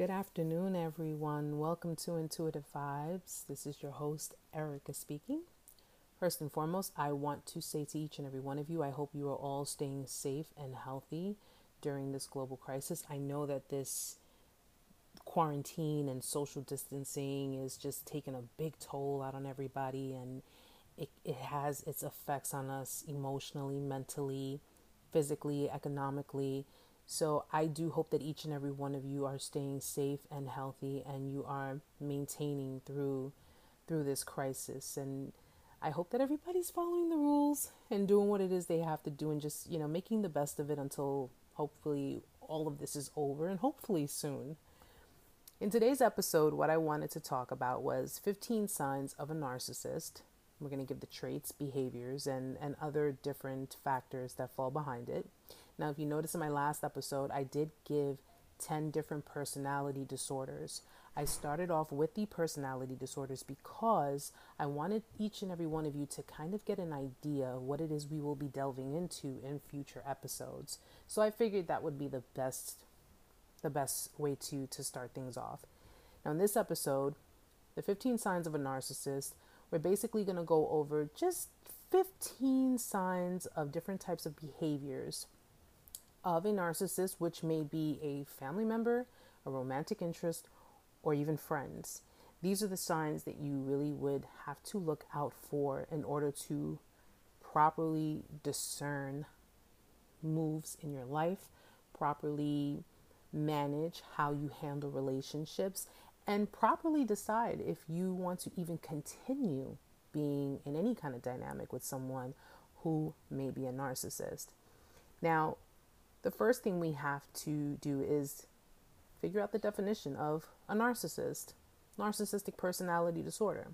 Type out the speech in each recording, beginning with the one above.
Good afternoon, everyone. Welcome to Intuitive Vibez. This is your host, Erica, speaking. First and foremost, I want to say to each and every one of you, I hope you are all staying safe and healthy during this global crisis. I know that this quarantine and social distancing is just taking a big toll out on everybody, and it, it has its effects on us emotionally, mentally, physically, economically. So I do hope that each and every one of you are staying safe and healthy and you are maintaining through through this crisis and I hope that everybody's following the rules and doing what it is they have to do and just, you know, making the best of it until hopefully all of this is over and hopefully soon. In today's episode, what I wanted to talk about was 15 signs of a narcissist. We're going to give the traits, behaviors, and, and other different factors that fall behind it. Now, if you notice in my last episode, I did give 10 different personality disorders. I started off with the personality disorders because I wanted each and every one of you to kind of get an idea of what it is we will be delving into in future episodes. So I figured that would be the best the best way to to start things off. Now in this episode, the 15 signs of a narcissist, we're basically going to go over just 15 signs of different types of behaviors of a narcissist, which may be a family member, a romantic interest, or even friends. These are the signs that you really would have to look out for in order to properly discern moves in your life, properly manage how you handle relationships, and properly decide if you want to even continue being in any kind of dynamic with someone who may be a narcissist. Now, the first thing we have to do is figure out the definition of a narcissist, narcissistic personality disorder.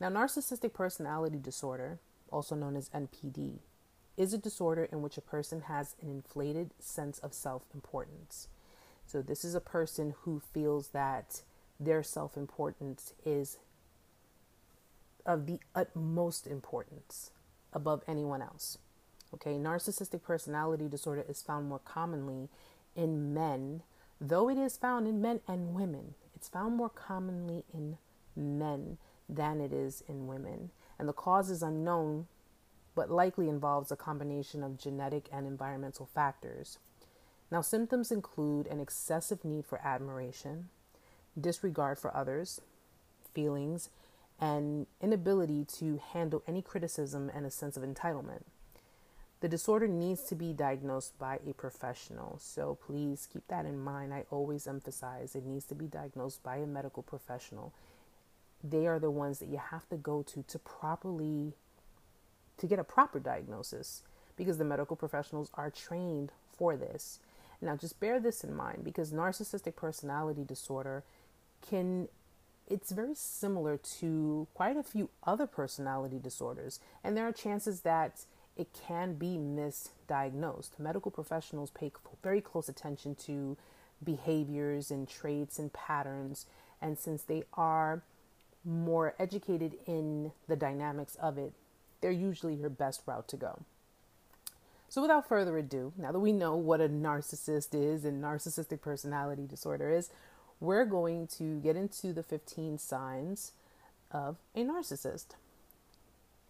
Now, narcissistic personality disorder, also known as NPD, is a disorder in which a person has an inflated sense of self importance. So, this is a person who feels that their self importance is of the utmost importance above anyone else. Okay, narcissistic personality disorder is found more commonly in men, though it is found in men and women. It's found more commonly in men than it is in women. And the cause is unknown, but likely involves a combination of genetic and environmental factors. Now, symptoms include an excessive need for admiration, disregard for others' feelings, and inability to handle any criticism and a sense of entitlement. The disorder needs to be diagnosed by a professional. So please keep that in mind. I always emphasize it needs to be diagnosed by a medical professional. They are the ones that you have to go to to properly to get a proper diagnosis because the medical professionals are trained for this. Now just bear this in mind because narcissistic personality disorder can it's very similar to quite a few other personality disorders and there are chances that it can be misdiagnosed. Medical professionals pay very close attention to behaviors and traits and patterns, and since they are more educated in the dynamics of it, they're usually your best route to go. So, without further ado, now that we know what a narcissist is and narcissistic personality disorder is, we're going to get into the 15 signs of a narcissist.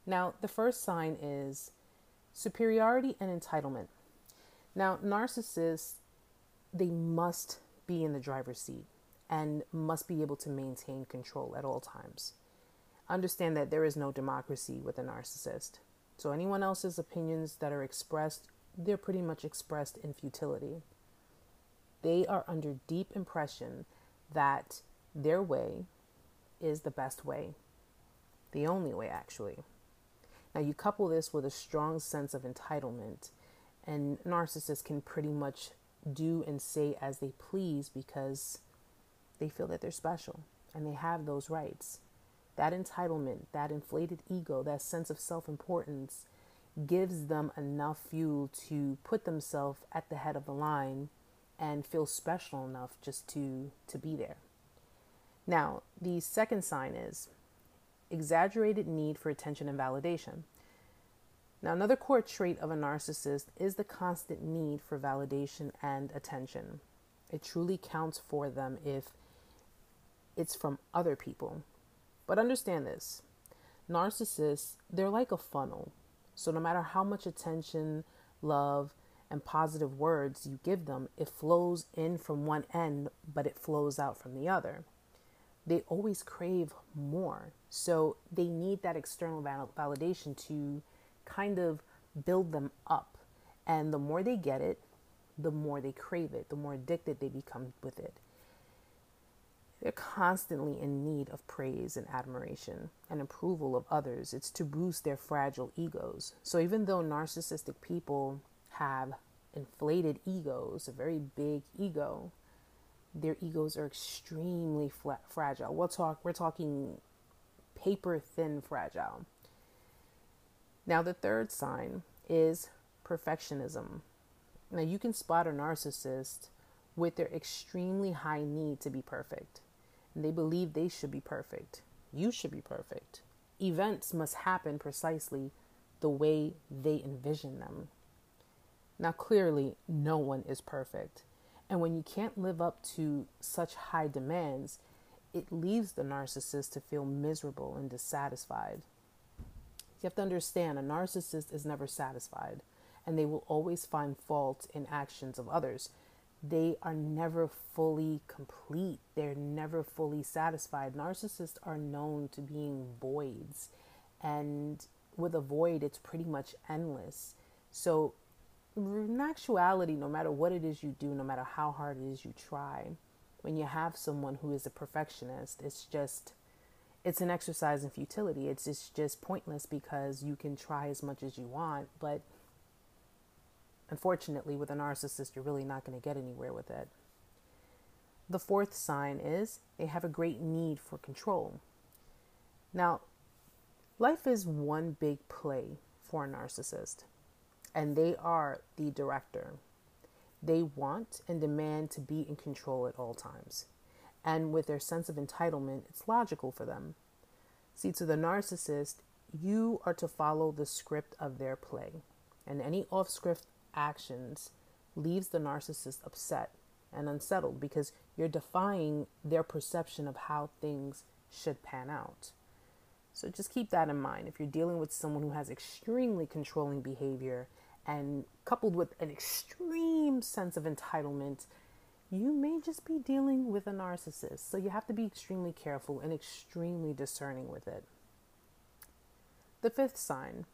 Now, the first sign is superiority and entitlement. Now, narcissists, they must be in the driver's seat and must be able to maintain control at all times. Understand that there is no democracy with a narcissist. So, anyone else's opinions that are expressed, they're pretty much expressed in futility. They are under deep impression that their way is the best way, the only way, actually. Now, you couple this with a strong sense of entitlement, and narcissists can pretty much do and say as they please because they feel that they're special and they have those rights. That entitlement, that inflated ego, that sense of self importance gives them enough fuel to put themselves at the head of the line and feel special enough just to, to be there. Now, the second sign is exaggerated need for attention and validation. Now, another core trait of a narcissist is the constant need for validation and attention. It truly counts for them if it's from other people. But understand this narcissists, they're like a funnel. So no matter how much attention, love, and positive words you give them, it flows in from one end, but it flows out from the other. They always crave more. So they need that external validation to kind of build them up. And the more they get it, the more they crave it, the more addicted they become with it. They're constantly in need of praise and admiration and approval of others. It's to boost their fragile egos. So even though narcissistic people have inflated egos, a very big ego, their egos are extremely flat, fragile. We'll talk we're talking paper thin fragile. Now the third sign is perfectionism. Now you can spot a narcissist with their extremely high need to be perfect. And they believe they should be perfect. You should be perfect. Events must happen precisely the way they envision them. Now, clearly, no one is perfect. And when you can't live up to such high demands, it leaves the narcissist to feel miserable and dissatisfied. You have to understand a narcissist is never satisfied and they will always find fault in actions of others. They are never fully complete, they're never fully satisfied. Narcissists are known to being voids, and with a void, it's pretty much endless. So in actuality, no matter what it is you do, no matter how hard it is you try, when you have someone who is a perfectionist, it's just it's an exercise in futility. It's just, just pointless because you can try as much as you want, but unfortunately, with a narcissist, you're really not going to get anywhere with it. The fourth sign is they have a great need for control. Now, life is one big play for a narcissist and they are the director. They want and demand to be in control at all times. And with their sense of entitlement, it's logical for them. See, to the narcissist, you are to follow the script of their play, and any off script actions leaves the narcissist upset and unsettled because you're defying their perception of how things should pan out. So just keep that in mind. If you're dealing with someone who has extremely controlling behavior and coupled with an extreme sense of entitlement, you may just be dealing with a narcissist. So you have to be extremely careful and extremely discerning with it. The fifth sign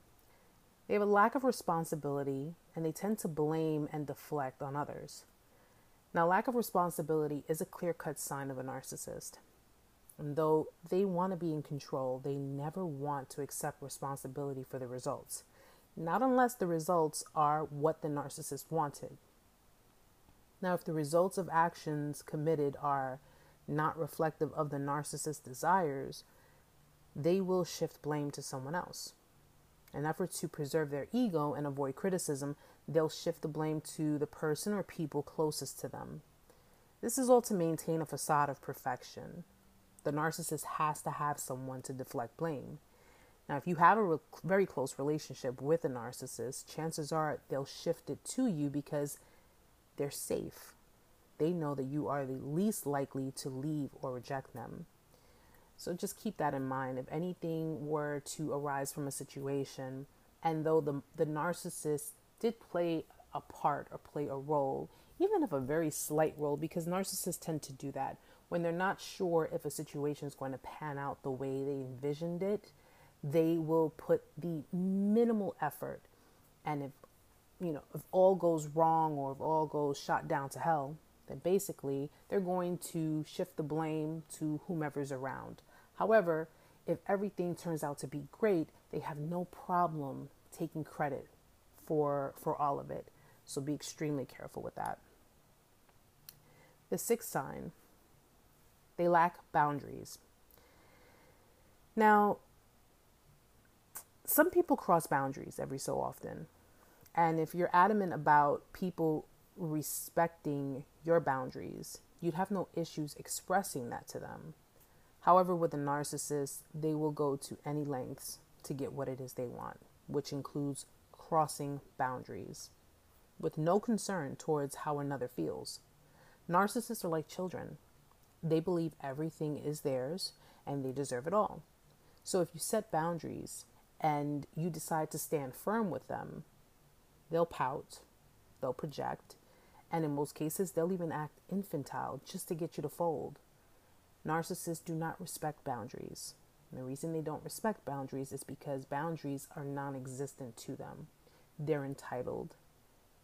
they have a lack of responsibility and they tend to blame and deflect on others. Now, lack of responsibility is a clear cut sign of a narcissist. And though they want to be in control, they never want to accept responsibility for the results not unless the results are what the narcissist wanted. Now, if the results of actions committed are not reflective of the narcissist's desires, they will shift blame to someone else. In effort to preserve their ego and avoid criticism, they'll shift the blame to the person or people closest to them. This is all to maintain a facade of perfection. The narcissist has to have someone to deflect blame. Now, if you have a re- very close relationship with a narcissist, chances are they'll shift it to you because they're safe. They know that you are the least likely to leave or reject them. So just keep that in mind. If anything were to arise from a situation, and though the, the narcissist did play a part or play a role, even if a very slight role, because narcissists tend to do that when they're not sure if a situation is going to pan out the way they envisioned it they will put the minimal effort. And if, you know, if all goes wrong or if all goes shot down to hell, then basically they're going to shift the blame to whomever's around. However, if everything turns out to be great, they have no problem taking credit for for all of it. So be extremely careful with that. The sixth sign, they lack boundaries. Now, some people cross boundaries every so often. And if you're adamant about people respecting your boundaries, you'd have no issues expressing that to them. However, with a narcissist, they will go to any lengths to get what it is they want, which includes crossing boundaries with no concern towards how another feels. Narcissists are like children. They believe everything is theirs and they deserve it all. So if you set boundaries and you decide to stand firm with them, they'll pout, they'll project, and in most cases, they'll even act infantile just to get you to fold. Narcissists do not respect boundaries. And the reason they don't respect boundaries is because boundaries are non existent to them. They're entitled,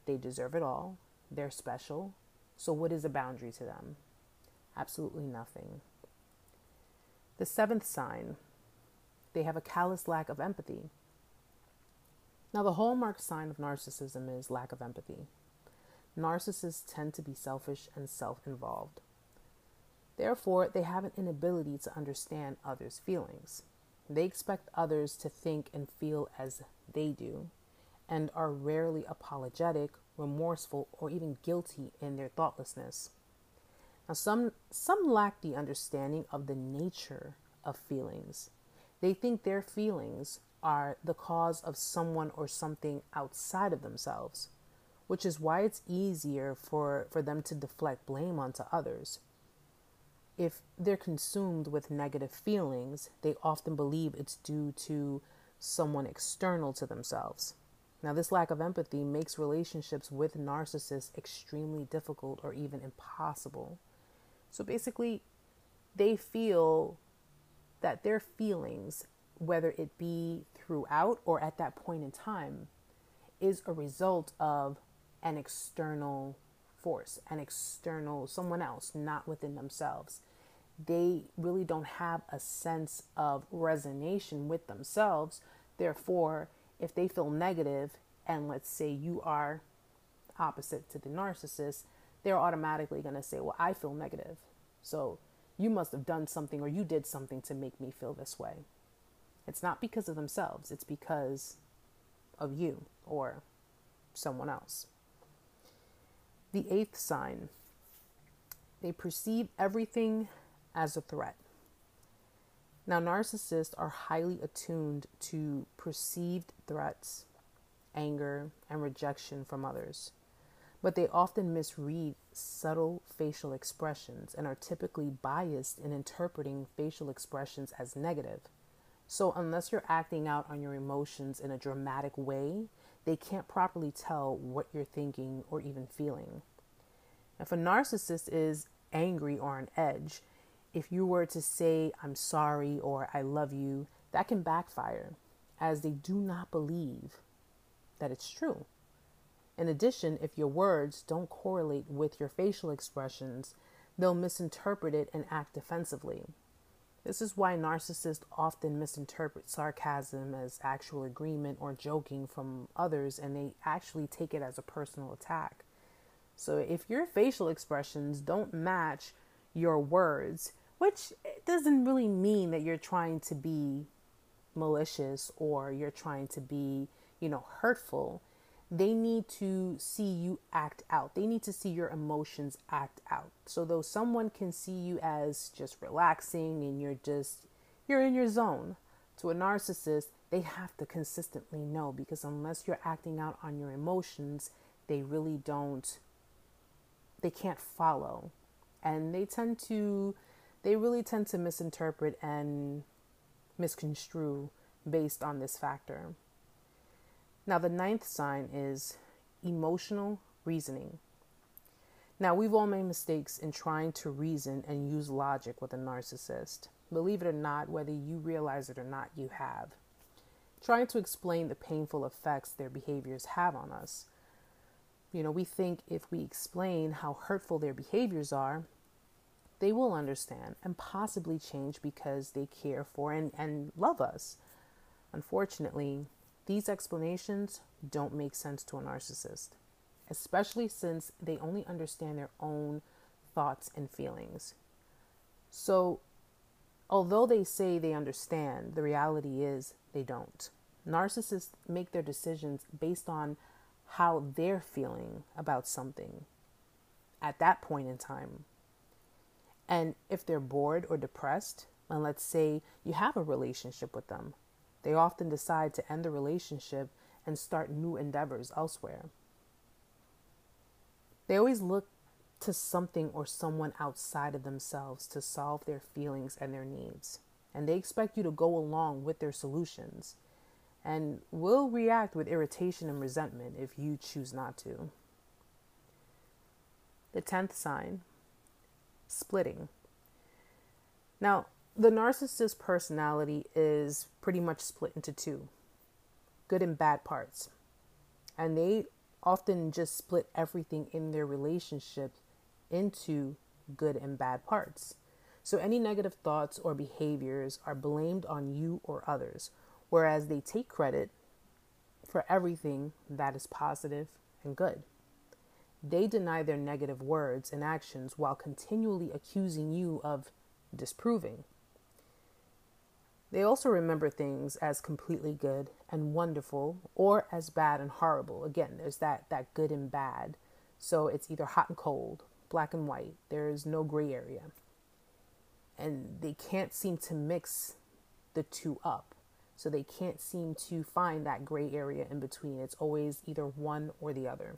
they deserve it all, they're special. So, what is a boundary to them? Absolutely nothing. The seventh sign they have a callous lack of empathy. Now, the hallmark sign of narcissism is lack of empathy. Narcissists tend to be selfish and self involved. Therefore, they have an inability to understand others' feelings. They expect others to think and feel as they do, and are rarely apologetic, remorseful, or even guilty in their thoughtlessness. Now, some, some lack the understanding of the nature of feelings. They think their feelings are the cause of someone or something outside of themselves, which is why it's easier for, for them to deflect blame onto others. If they're consumed with negative feelings, they often believe it's due to someone external to themselves. Now, this lack of empathy makes relationships with narcissists extremely difficult or even impossible. So basically, they feel that their feelings, whether it be throughout or at that point in time, is a result of an external force, an external someone else, not within themselves. They really don't have a sense of resonance with themselves. Therefore, if they feel negative, and let's say you are opposite to the narcissist, they're automatically going to say, Well, I feel negative. So you must have done something or you did something to make me feel this way. It's not because of themselves, it's because of you or someone else. The eighth sign they perceive everything as a threat. Now, narcissists are highly attuned to perceived threats, anger, and rejection from others but they often misread subtle facial expressions and are typically biased in interpreting facial expressions as negative. So, unless you're acting out on your emotions in a dramatic way, they can't properly tell what you're thinking or even feeling. If a narcissist is angry or on edge, if you were to say, I'm sorry or I love you, that can backfire as they do not believe that it's true. In addition, if your words don't correlate with your facial expressions, they'll misinterpret it and act defensively. This is why narcissists often misinterpret sarcasm as actual agreement or joking from others, and they actually take it as a personal attack. So if your facial expressions don't match your words, which doesn't really mean that you're trying to be malicious or you're trying to be, you know, hurtful, they need to see you act out. They need to see your emotions act out. So though someone can see you as just relaxing and you're just you're in your zone, to a narcissist, they have to consistently know because unless you're acting out on your emotions, they really don't they can't follow. And they tend to they really tend to misinterpret and misconstrue based on this factor. Now, the ninth sign is emotional reasoning. Now, we've all made mistakes in trying to reason and use logic with a narcissist. Believe it or not, whether you realize it or not, you have. Trying to explain the painful effects their behaviors have on us. You know, we think if we explain how hurtful their behaviors are, they will understand and possibly change because they care for and, and love us. Unfortunately, these explanations don't make sense to a narcissist, especially since they only understand their own thoughts and feelings. So, although they say they understand, the reality is they don't. Narcissists make their decisions based on how they're feeling about something at that point in time. And if they're bored or depressed, and let's say you have a relationship with them, they often decide to end the relationship and start new endeavors elsewhere. They always look to something or someone outside of themselves to solve their feelings and their needs. And they expect you to go along with their solutions and will react with irritation and resentment if you choose not to. The 10th sign splitting. Now, the narcissist personality is pretty much split into two good and bad parts. And they often just split everything in their relationship into good and bad parts. So any negative thoughts or behaviors are blamed on you or others, whereas they take credit for everything that is positive and good. They deny their negative words and actions while continually accusing you of disproving. They also remember things as completely good and wonderful or as bad and horrible. Again, there's that, that good and bad. So it's either hot and cold, black and white. There's no gray area. And they can't seem to mix the two up. So they can't seem to find that gray area in between. It's always either one or the other.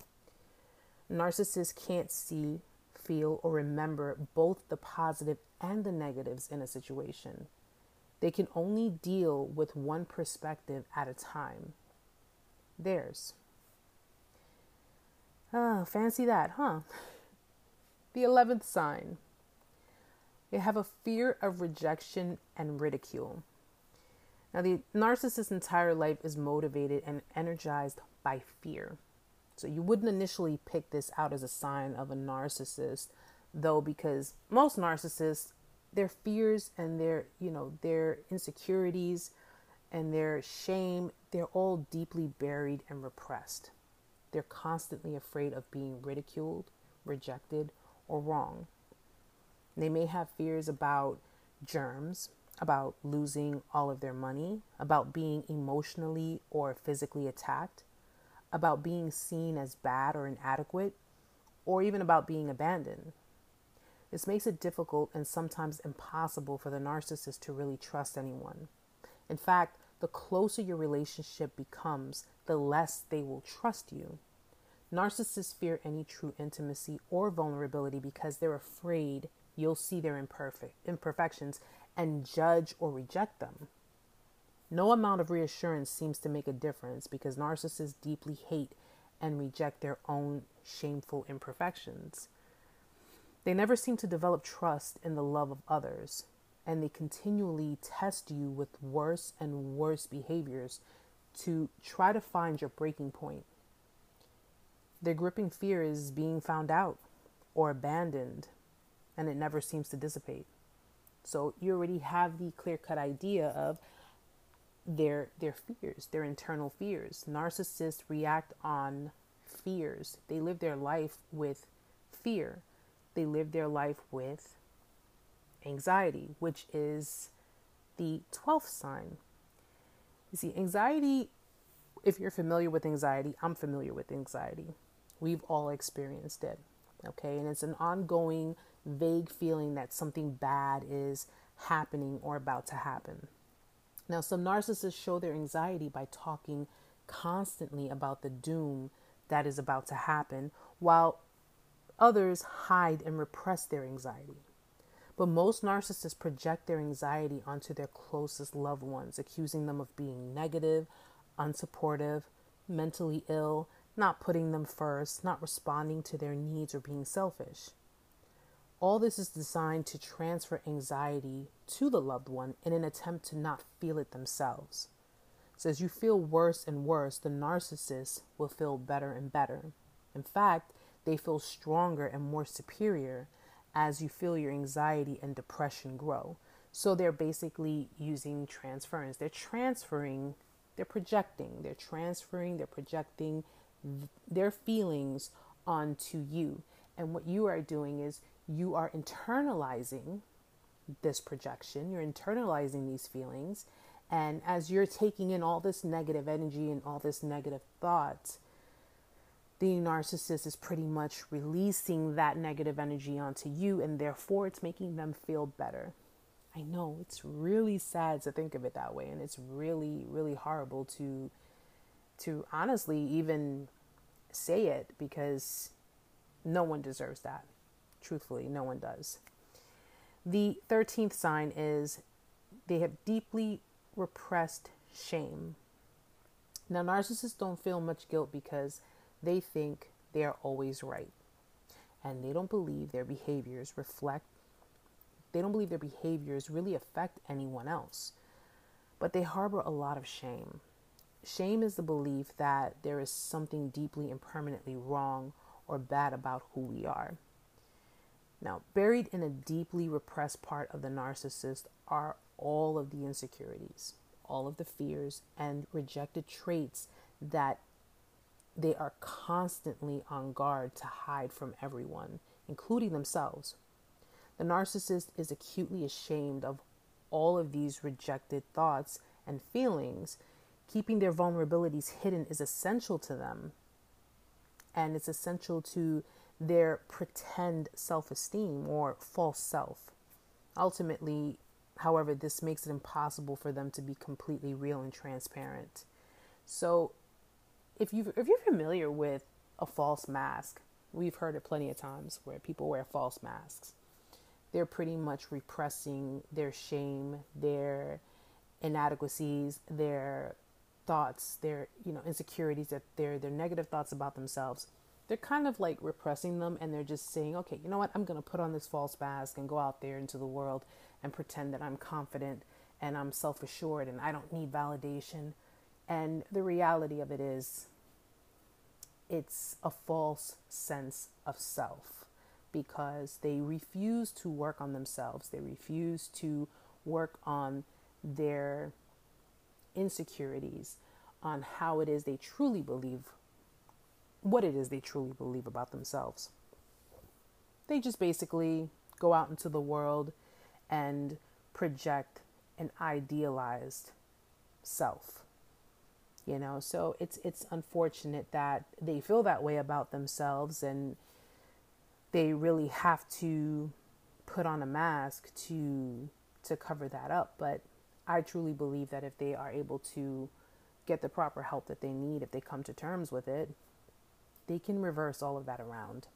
Narcissists can't see, feel, or remember both the positive and the negatives in a situation. They can only deal with one perspective at a time theirs. Oh, fancy that, huh? The 11th sign. They have a fear of rejection and ridicule. Now, the narcissist's entire life is motivated and energized by fear. So, you wouldn't initially pick this out as a sign of a narcissist, though, because most narcissists, their fears and their, you know, their insecurities and their shame, they're all deeply buried and repressed. They're constantly afraid of being ridiculed, rejected, or wrong. They may have fears about germs, about losing all of their money, about being emotionally or physically attacked, about being seen as bad or inadequate, or even about being abandoned. This makes it difficult and sometimes impossible for the narcissist to really trust anyone. In fact, the closer your relationship becomes, the less they will trust you. Narcissists fear any true intimacy or vulnerability because they're afraid you'll see their imperfect imperfections and judge or reject them. No amount of reassurance seems to make a difference because narcissists deeply hate and reject their own shameful imperfections. They never seem to develop trust in the love of others, and they continually test you with worse and worse behaviors to try to find your breaking point. Their gripping fear is being found out or abandoned, and it never seems to dissipate. So you already have the clear cut idea of their their fears, their internal fears. Narcissists react on fears. They live their life with fear. They live their life with anxiety, which is the 12th sign. You see, anxiety, if you're familiar with anxiety, I'm familiar with anxiety. We've all experienced it. Okay. And it's an ongoing, vague feeling that something bad is happening or about to happen. Now, some narcissists show their anxiety by talking constantly about the doom that is about to happen, while others hide and repress their anxiety. But most narcissists project their anxiety onto their closest loved ones, accusing them of being negative, unsupportive, mentally ill, not putting them first, not responding to their needs, or being selfish. All this is designed to transfer anxiety to the loved one in an attempt to not feel it themselves. So, as you feel worse and worse, the narcissist will feel better and better. In fact, they feel stronger and more superior as you feel your anxiety and depression grow. So, they're basically using transference. They're transferring, they're projecting, they're transferring, they're projecting their feelings onto you. And what you are doing is you are internalizing this projection, you're internalizing these feelings. And as you're taking in all this negative energy and all this negative thoughts, the narcissist is pretty much releasing that negative energy onto you, and therefore it's making them feel better. I know it's really sad to think of it that way, and it's really, really horrible to to honestly even say it because no one deserves that. Truthfully, no one does. The 13th sign is they have deeply repressed shame. Now, narcissists don't feel much guilt because they think they are always right. And they don't believe their behaviors reflect, they don't believe their behaviors really affect anyone else. But they harbor a lot of shame. Shame is the belief that there is something deeply and permanently wrong or bad about who we are. Now, buried in a deeply repressed part of the narcissist are all of the insecurities, all of the fears, and rejected traits that they are constantly on guard to hide from everyone, including themselves. The narcissist is acutely ashamed of all of these rejected thoughts and feelings. Keeping their vulnerabilities hidden is essential to them, and it's essential to their pretend self esteem or false self. Ultimately, however, this makes it impossible for them to be completely real and transparent. So, if you if you're familiar with a false mask, we've heard it plenty of times where people wear false masks. They're pretty much repressing their shame, their inadequacies, their thoughts, their you know insecurities, that their their negative thoughts about themselves they're kind of like repressing them and they're just saying, okay, you know what? I'm to put on this false mask and go out there into the world and pretend that I'm confident and I'm self assured and I don't need validation. And the reality of it is, it's a false sense of self because they refuse to work on themselves. They refuse to work on their insecurities, on how it is they truly believe what it is they truly believe about themselves. They just basically go out into the world and project an idealized self. You know, so it's it's unfortunate that they feel that way about themselves and they really have to put on a mask to to cover that up, but I truly believe that if they are able to get the proper help that they need, if they come to terms with it, they can reverse all of that around.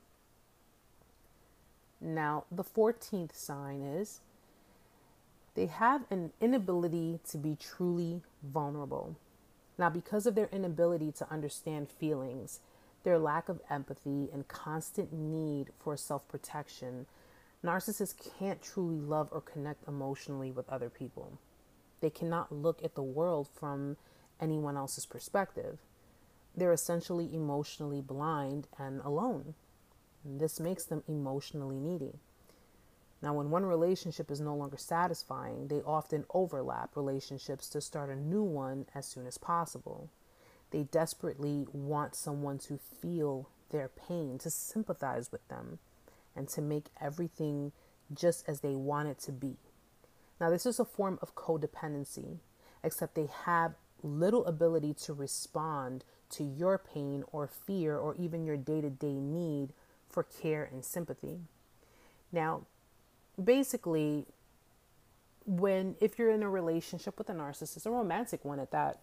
Now, the 14th sign is they have an inability to be truly vulnerable. Now, because of their inability to understand feelings, their lack of empathy, and constant need for self protection, narcissists can't truly love or connect emotionally with other people. They cannot look at the world from anyone else's perspective they're essentially emotionally blind and alone. This makes them emotionally needy. Now, when one relationship is no longer satisfying, they often overlap relationships to start a new one as soon as possible. They desperately want someone to feel their pain, to sympathize with them, and to make everything just as they want it to be. Now, this is a form of codependency, except they have little ability to respond to your pain or fear or even your day to day need for care and sympathy. Now, basically, when if you're in a relationship with a narcissist, a romantic one at that,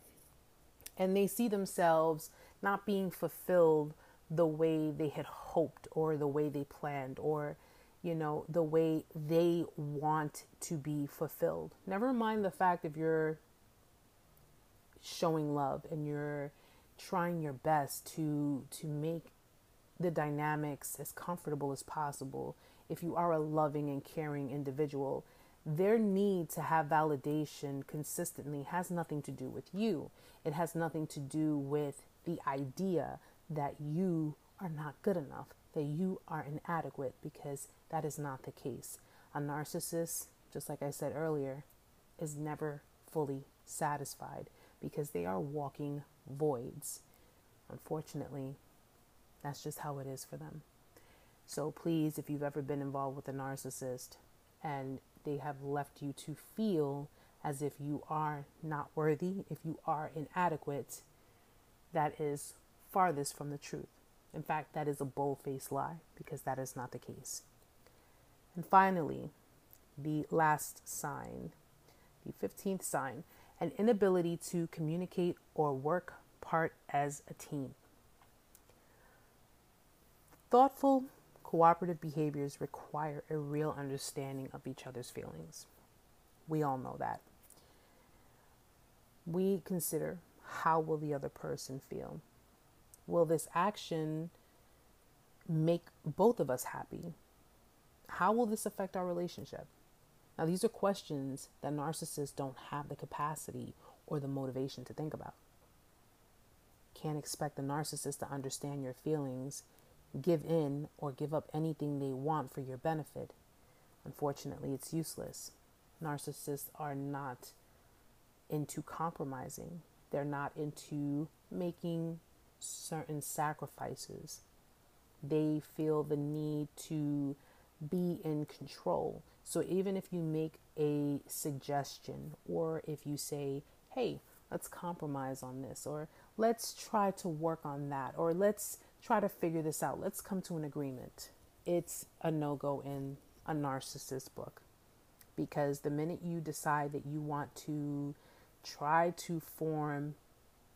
and they see themselves not being fulfilled the way they had hoped or the way they planned or you know the way they want to be fulfilled. Never mind the fact if you're showing love and you're trying your best to to make the dynamics as comfortable as possible if you are a loving and caring individual their need to have validation consistently has nothing to do with you it has nothing to do with the idea that you are not good enough that you are inadequate because that is not the case a narcissist just like i said earlier is never fully satisfied because they are walking voids. Unfortunately, that's just how it is for them. So please, if you've ever been involved with a narcissist and they have left you to feel as if you are not worthy, if you are inadequate, that is farthest from the truth. In fact, that is a bold faced lie because that is not the case. And finally, the last sign, the 15th sign, an inability to communicate or work part as a team. Thoughtful, cooperative behaviors require a real understanding of each other's feelings. We all know that. We consider how will the other person feel? Will this action make both of us happy? How will this affect our relationship? Now, these are questions that narcissists don't have the capacity or the motivation to think about. Can't expect the narcissist to understand your feelings, give in, or give up anything they want for your benefit. Unfortunately, it's useless. Narcissists are not into compromising, they're not into making certain sacrifices. They feel the need to be in control. So even if you make a suggestion or if you say, hey, let's compromise on this, or let's try to work on that, or let's try to figure this out, let's come to an agreement, it's a no go in a narcissist book. Because the minute you decide that you want to try to form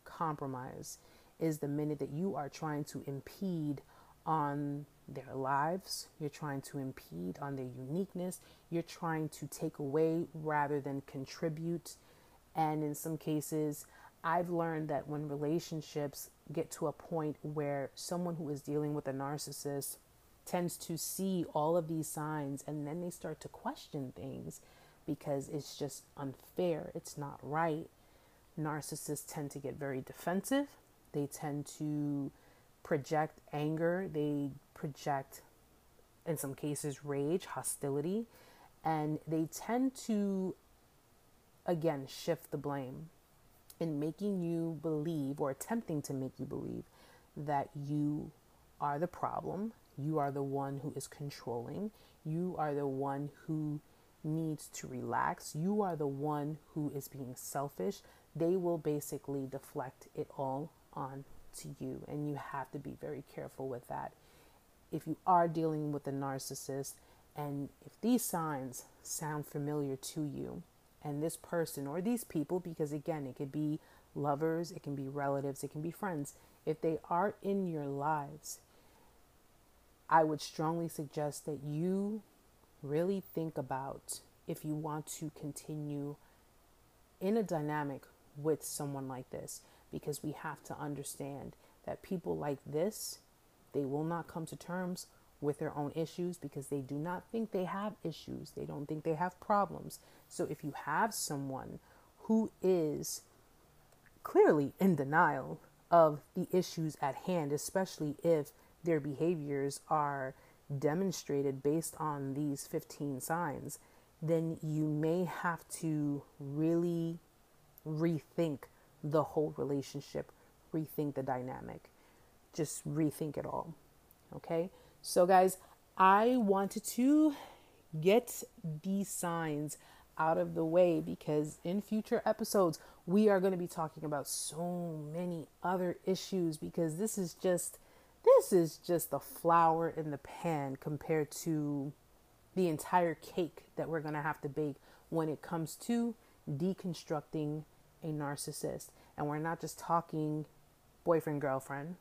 compromise, is the minute that you are trying to impede on their lives, you're trying to impede on their uniqueness, you're trying to take away rather than contribute. And in some cases, I've learned that when relationships get to a point where someone who is dealing with a narcissist tends to see all of these signs and then they start to question things because it's just unfair, it's not right. Narcissists tend to get very defensive, they tend to project anger, they project, in some cases, rage, hostility, and they tend to, again, shift the blame in making you believe or attempting to make you believe that you are the problem, you are the one who is controlling, you are the one who needs to relax, you are the one who is being selfish. They will basically deflect it all on to you, and you have to be very careful with that. If you are dealing with a narcissist, and if these signs sound familiar to you, and this person or these people, because again, it could be lovers, it can be relatives, it can be friends, if they are in your lives, I would strongly suggest that you really think about if you want to continue in a dynamic with someone like this because we have to understand that people like this, they will not come to terms with their own issues because they do not think they have issues. They don't think they have problems. So if you have someone who is clearly in denial of the issues at hand, especially if their behaviors are demonstrated based on these 15 signs, then you may have to really rethink the whole relationship, rethink the dynamic, just rethink it all. Okay, so guys, I wanted to get these signs out of the way because in future episodes, we are going to be talking about so many other issues because this is just this is just the flour in the pan compared to the entire cake that we're going to have to bake when it comes to deconstructing a narcissist. And we're not just talking boyfriend, girlfriend,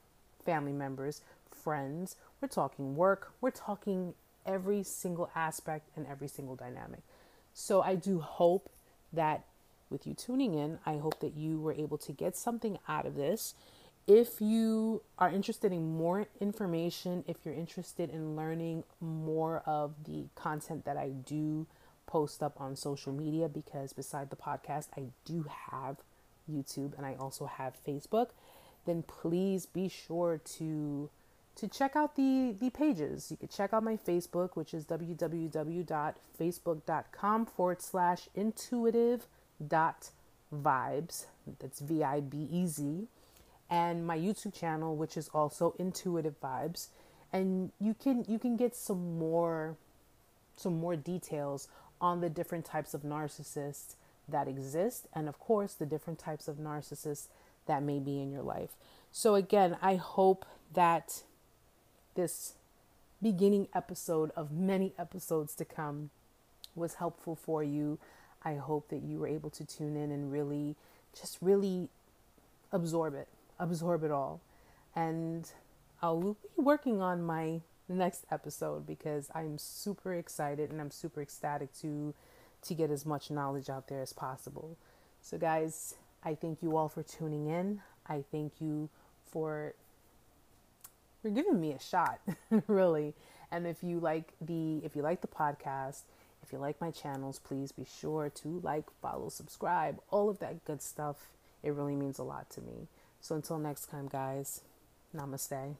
family members, friends. We're talking work. We're talking every single aspect and every single dynamic. So I do hope that with you tuning in, I hope that you were able to get something out of this. If you are interested in more information, if you're interested in learning more of the content that I do post up on social media, because beside the podcast, I do have YouTube and I also have Facebook, then please be sure to to check out the the pages. You can check out my Facebook, which is www.facebook.com forward slash intuitive dot vibez. That's V I B E Z, and my YouTube channel, which is also intuitive vibez. And you can you can get some more some more details on the different types of narcissists that exist, and of course, the different types of narcissists that may be in your life. So, again, I hope that this beginning episode of many episodes to come was helpful for you. I hope that you were able to tune in and really, just really absorb it, absorb it all. And I'll be working on my next episode because I'm super excited and I'm super ecstatic to to get as much knowledge out there as possible. So guys, I thank you all for tuning in. I thank you for for giving me a shot, really. And if you like the if you like the podcast, if you like my channels, please be sure to like, follow, subscribe, all of that good stuff. It really means a lot to me. So until next time, guys, namaste.